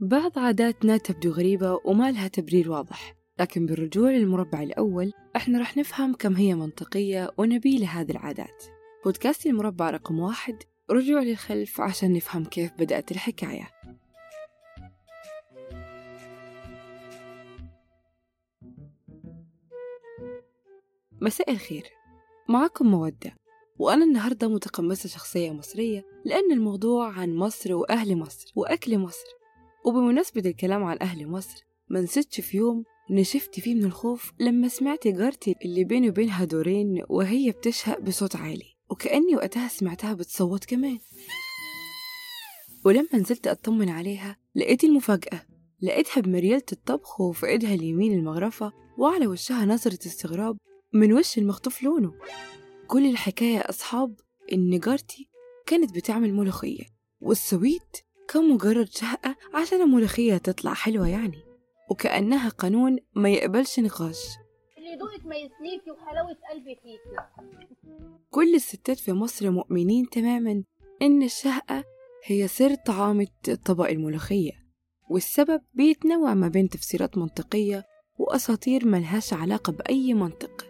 بعض عاداتنا تبدو غريبة وما لها تبرير واضح لكن بالرجوع للمربع الأول إحنا رح نفهم كم هي منطقية ونبيلة هذه العادات. بودكاست المربع رقم واحد رجوع للخلف عشان نفهم كيف بدأت الحكاية. مساء الخير. معكم مودة وأنا النهاردة متقمصة شخصية مصرية لأن الموضوع عن مصر وأهل مصر وأكل مصر. وبمناسبة الكلام عن أهل مصر ما نسيتش في يوم نشفت فيه من الخوف لما سمعت جارتي اللي بيني وبينها دورين وهي بتشهق بصوت عالي وكأني وقتها سمعتها بتصوت كمان. ولما نزلت أطمن عليها لقيت المفاجأة لقيتها بمريالة الطبخ وفي إيدها اليمين المغرفة وعلى وشها نظرة استغراب من وش المخطوف لونه. كل الحكاية أصحاب إن جارتي كانت بتعمل ملوخية والسويت كان مجرد شهقة عشان الملوخية تطلع حلوة يعني. وكأنها قانون ما يقبلش نقاش. اللي يدوق تميز ليكي وحلاوة قلبي فيكي. كل الستات في مصر مؤمنين تماما إن الشهقة هي سر طعامة طبق الملوخية. والسبب بيتنوع ما بين تفسيرات منطقية وأساطير ملهاش علاقة بأي منطق.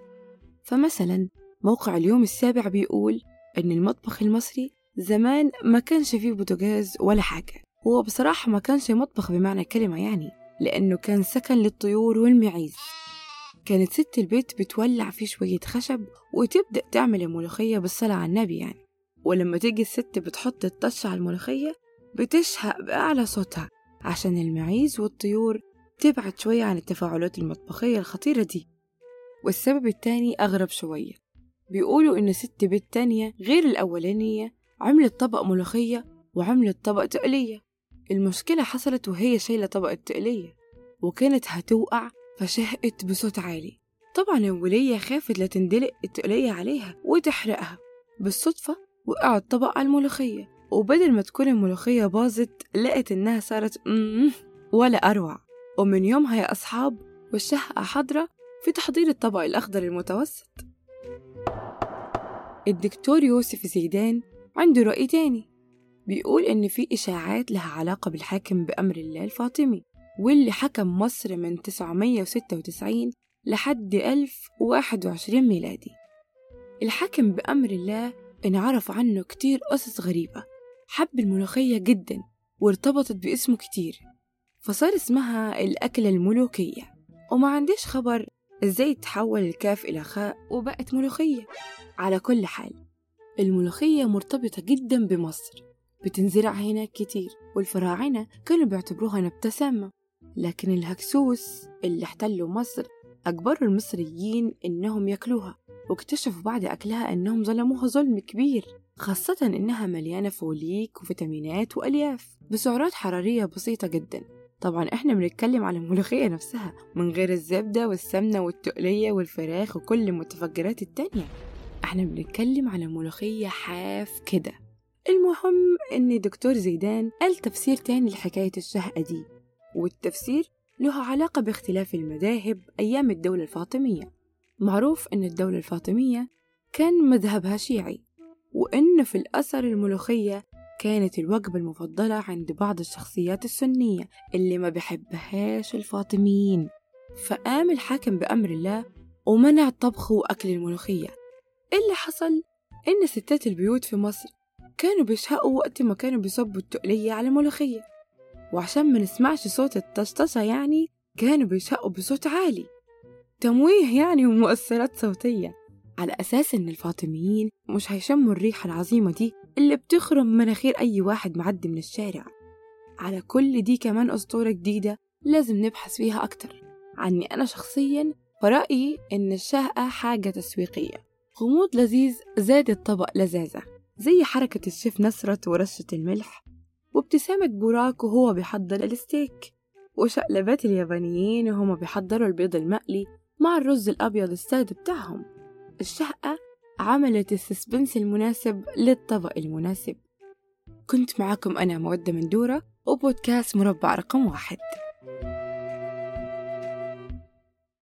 فمثلا موقع اليوم السابع بيقول إن المطبخ المصري زمان ما كانش فيه بوتاجاز ولا حاجة. هو بصراحة ما كانش مطبخ بمعنى الكلمة يعني لأنه كان سكن للطيور والمعيز. كانت ست البيت بتولع فيه شوية خشب وتبدأ تعمل الملوخية بالصلاة على النبي يعني. ولما تيجي الست بتحط الطش على الملوخية بتشهق بأعلى صوتها عشان المعيز والطيور تبعد شوية عن التفاعلات المطبخية الخطيرة دي. والسبب التاني أغرب شوية. بيقولوا إن ست بيت تانية غير الأولانية عملت طبق ملوخية وعملت طبق تقلية. المشكلة حصلت وهي شايلة طبق التقلية وكانت هتوقع فشهقت بصوت عالي. طبعا الولية خافت لا تندلق التقلية عليها وتحرقها. بالصدفة وقع الطبق على الملوخية وبدل ما تكون الملوخية باظت لقت إنها صارت ولا أروع. ومن يومها يا أصحاب والشهقة حاضرة في تحضير الطبق الأخضر المتوسط. الدكتور يوسف زيدان عنده رأي تاني. بيقول إن في إشاعات لها علاقة بالحاكم بأمر الله الفاطمي واللي حكم مصر من 996 لحد 1021 ميلادي. الحاكم بأمر الله انعرف عنه كتير قصص غريبة حب الملوخية جدا وارتبطت باسمه كتير فصار اسمها الأكلة الملوكية. وما عنديش خبر إزاي تحول الكاف إلى خاء وبقت ملوخية. على كل حال الملوخية مرتبطة جدا بمصر بتنزرع هناك كتير والفراعنة كانوا بيعتبروها نبتة سامة. لكن الهكسوس اللي احتلوا مصر أجبروا المصريين إنهم ياكلوها واكتشفوا بعد أكلها إنهم ظلموها ظلم كبير خاصة إنها مليانة فوليك وفيتامينات وألياف بسعرات حرارية بسيطة جدا. طبعا إحنا بنتكلم على الملوخية نفسها من غير الزبدة والسمنة والتقلية والفراخ وكل المتفجرات التانية. إحنا بنتكلم على ملوخية حاف كده. المهم إن دكتور زيدان قال تفسير تاني لحكاية الشهقة دي والتفسير له علاقة باختلاف المذاهب أيام الدولة الفاطمية. معروف أن الدولة الفاطمية كان مذهبها شيعي وأن في الأثر الملوخية كانت الوجبة المفضلة عند بعض الشخصيات السنية اللي ما بيحبهاش الفاطميين. فقام الحاكم بأمر الله ومنع طبخ وأكل الملوخية. اللي حصل إن ستات البيوت في مصر كانوا بيشهقوا وقت ما كانوا بيصبوا التقلية على الملوخية. وعشان ما نسمعش صوت الطشطشة يعني كانوا بيشهقوا بصوت عالي. تمويه يعني ومؤثرات صوتية. على أساس إن الفاطميين مش هيشموا الريحة العظيمة دي اللي بتخرم مناخير أي واحد معدي من الشارع. على كل دي كمان أسطورة جديدة لازم نبحث فيها أكتر. عني أنا شخصيا فرأيي إن الشهقة حاجة تسويقية. غموض لذيذ زاد الطبق لذاذة زي حركة الشيف نصرت ورشة الملح وابتسامة بوراك وهو بيحضر الستيك وشقلبات اليابانيين وهما بيحضروا البيض المقلي مع الرز الأبيض الساد بتاعهم. الشهقة عملت السسبنس المناسب للطبق المناسب. كنت معاكم أنا مودة مندورة وبودكاست مربع رقم واحد.